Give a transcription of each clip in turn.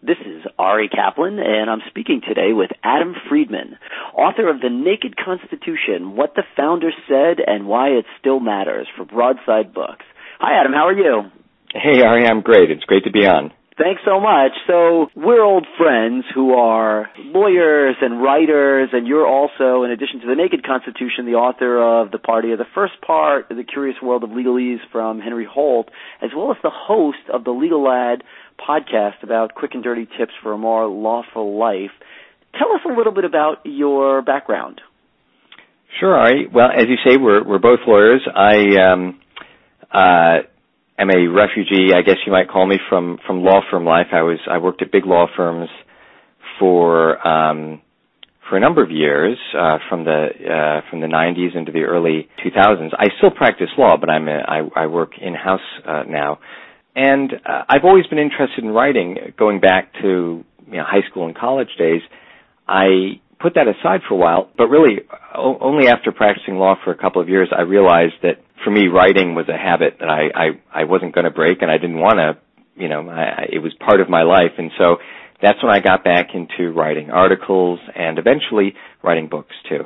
This is Ari Kaplan, and I'm speaking today with Adam Freedman, author of The Naked Constitution What the Founders Said and Why It Still Matters for Broadside Books. Hi, Adam. How are you? Hey, Ari. I'm great. It's great to be on. Thanks so much. So we're old friends who are lawyers and writers, and you're also, in addition to the Naked Constitution, the author of The Party of the First Part, The Curious World of Legalese from Henry Holt, as well as the host of the Legal Lad podcast about quick and dirty tips for a more lawful life. Tell us a little bit about your background. Sure, Ari. Well, as you say, we're we're both lawyers. I um, uh, am a refugee, I guess you might call me, from from law firm life. I was I worked at big law firms for um, for a number of years, uh, from the uh, from the 90s into the early 2000s. I still practice law, but I'm a, I, I work in house uh, now, and uh, I've always been interested in writing. Going back to you know, high school and college days, I put that aside for a while, but really o- only after practicing law for a couple of years, I realized that for me, writing was a habit that I I, I wasn't going to break, and I didn't want to. You know, I, it was part of my life, and so that's when I got back into writing articles and eventually writing books too.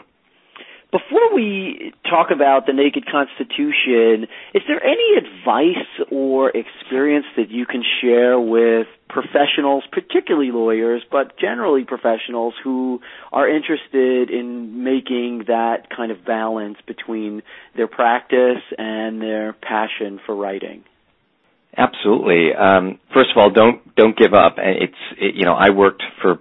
Before we talk about the Naked Constitution, is there any advice or experience that you can share with professionals, particularly lawyers, but generally professionals who are interested in making that kind of balance between their practice and their passion for writing? Absolutely. Um, first of all, don't don't give up. It's it, you know I worked for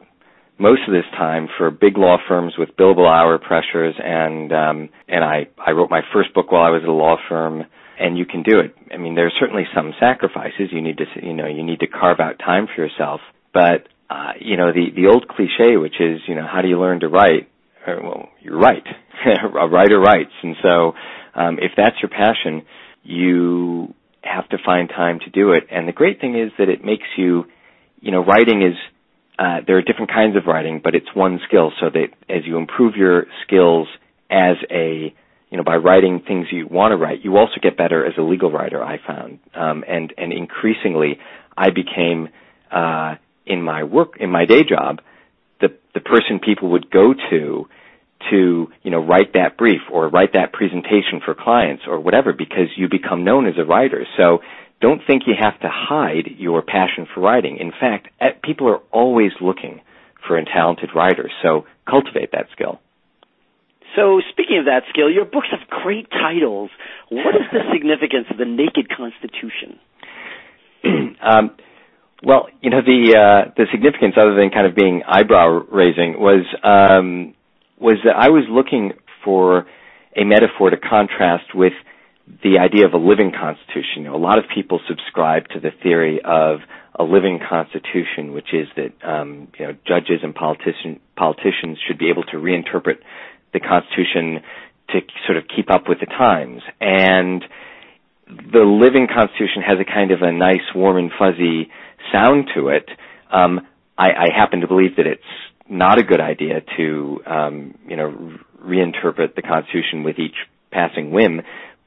most of this time for big law firms with billable hour pressures and um and I I wrote my first book while I was at a law firm and you can do it. I mean there's certainly some sacrifices you need to you know you need to carve out time for yourself but uh you know the the old cliche which is you know how do you learn to write? Uh, well you write. A writer writes. And so um if that's your passion you have to find time to do it. And the great thing is that it makes you you know writing is uh, there are different kinds of writing, but it's one skill. So that as you improve your skills as a you know by writing things you want to write, you also get better as a legal writer. I found, um, and and increasingly, I became uh, in my work in my day job the the person people would go to to you know write that brief or write that presentation for clients or whatever because you become known as a writer. So don't think you have to hide your passion for writing. In fact, people are always looking for a talented writer, so cultivate that skill. So, speaking of that skill, your books have great titles. What is the significance of the Naked Constitution? um, well, you know the uh, the significance, other than kind of being eyebrow raising, was um, was that I was looking for a metaphor to contrast with the idea of a living constitution. You know, a lot of people subscribe to the theory of a living constitution, which is that um, you know judges and politician, politicians should be able to reinterpret the constitution to sort of keep up with the times. And the living constitution has a kind of a nice, warm and fuzzy sound to it. Um, I, I happen to believe that it's not a good idea to um, you know reinterpret the constitution with each passing whim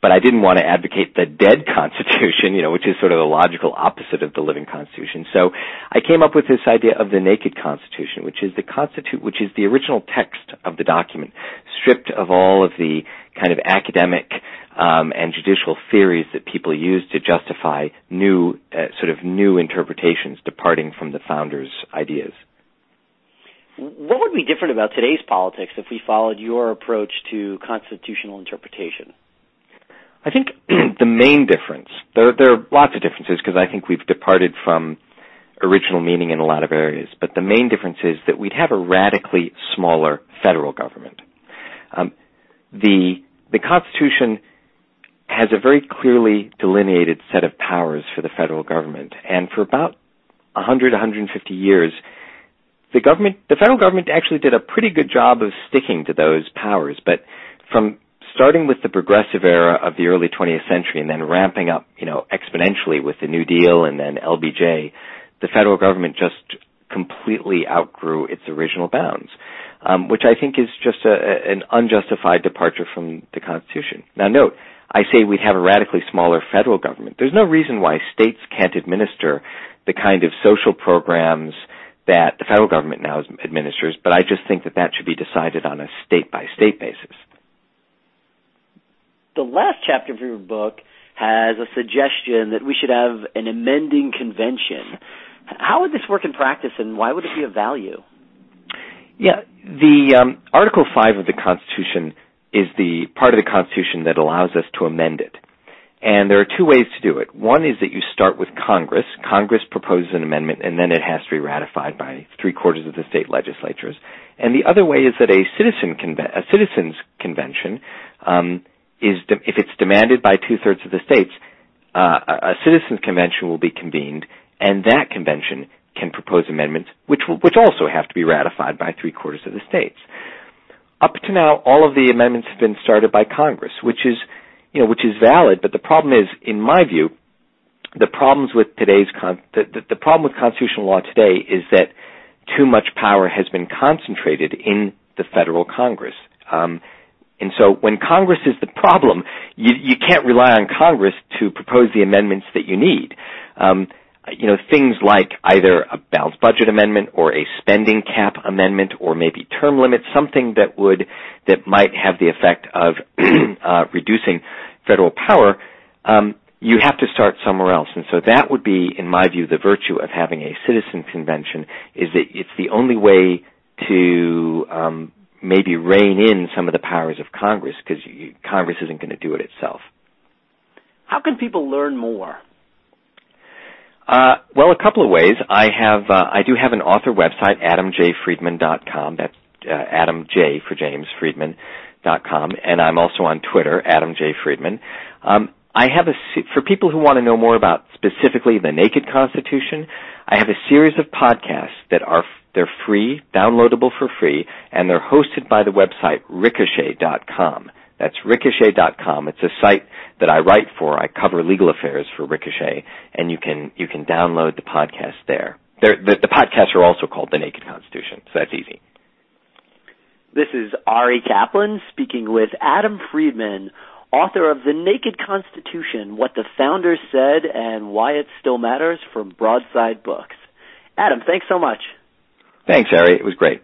but I didn't want to advocate the dead constitution, you know, which is sort of the logical opposite of the living constitution. So I came up with this idea of the naked constitution, which is the constitute, which is the original text of the document, stripped of all of the kind of academic um, and judicial theories that people use to justify new, uh, sort of new interpretations departing from the founders' ideas. What would be different about today's politics if we followed your approach to constitutional interpretation? I think the main difference, there, there are lots of differences because I think we've departed from original meaning in a lot of areas, but the main difference is that we'd have a radically smaller federal government. Um, the, the Constitution has a very clearly delineated set of powers for the federal government, and for about 100, 150 years, the government, the federal government actually did a pretty good job of sticking to those powers, but from starting with the progressive era of the early 20th century and then ramping up, you know, exponentially with the New Deal and then LBJ, the federal government just completely outgrew its original bounds, um, which I think is just a, an unjustified departure from the Constitution. Now, note, I say we'd have a radically smaller federal government. There's no reason why states can't administer the kind of social programs that the federal government now administers, but I just think that that should be decided on a state by state basis. The last chapter of your book has a suggestion that we should have an amending convention. How would this work in practice, and why would it be of value? Yeah, the um, Article Five of the Constitution is the part of the Constitution that allows us to amend it. And there are two ways to do it. One is that you start with Congress. Congress proposes an amendment and then it has to be ratified by three quarters of the state legislatures. And the other way is that a citizen conve- a citizens convention um, is de- if it's demanded by two thirds of the states, uh, a citizens convention will be convened, and that convention can propose amendments, which will, which also have to be ratified by three quarters of the states. Up to now, all of the amendments have been started by Congress, which is you know, which is valid, but the problem is, in my view, the problems with today's con- the, the, the problem with constitutional law today is that too much power has been concentrated in the federal Congress. Um, and so when Congress is the problem, you, you can't rely on Congress to propose the amendments that you need. Um, you know, things like either a balanced budget amendment or a spending cap amendment or maybe term limits, something that would, that might have the effect of uh, reducing federal power, um, you have to start somewhere else. And so that would be, in my view, the virtue of having a citizen convention is that it's the only way to um, maybe rein in some of the powers of Congress because Congress isn't going to do it itself. How can people learn more? Uh, well, a couple of ways. I have, uh, I do have an author website, adamjfreedman.com. That's uh, Adam J for James Freedman.com, and I'm also on Twitter, Adam J Freedman. Um, I have a for people who want to know more about specifically the Naked Constitution. I have a series of podcasts that are they're free, downloadable for free, and they're hosted by the website Ricochet.com. That's Ricochet.com. It's a site that I write for. I cover legal affairs for Ricochet, and you can you can download the podcast there. The, the podcasts are also called The Naked Constitution, so that's easy. This is Ari Kaplan speaking with Adam Freedman, author of The Naked Constitution What the Founders Said and Why It Still Matters from Broadside Books. Adam, thanks so much. Thanks, Ari. It was great.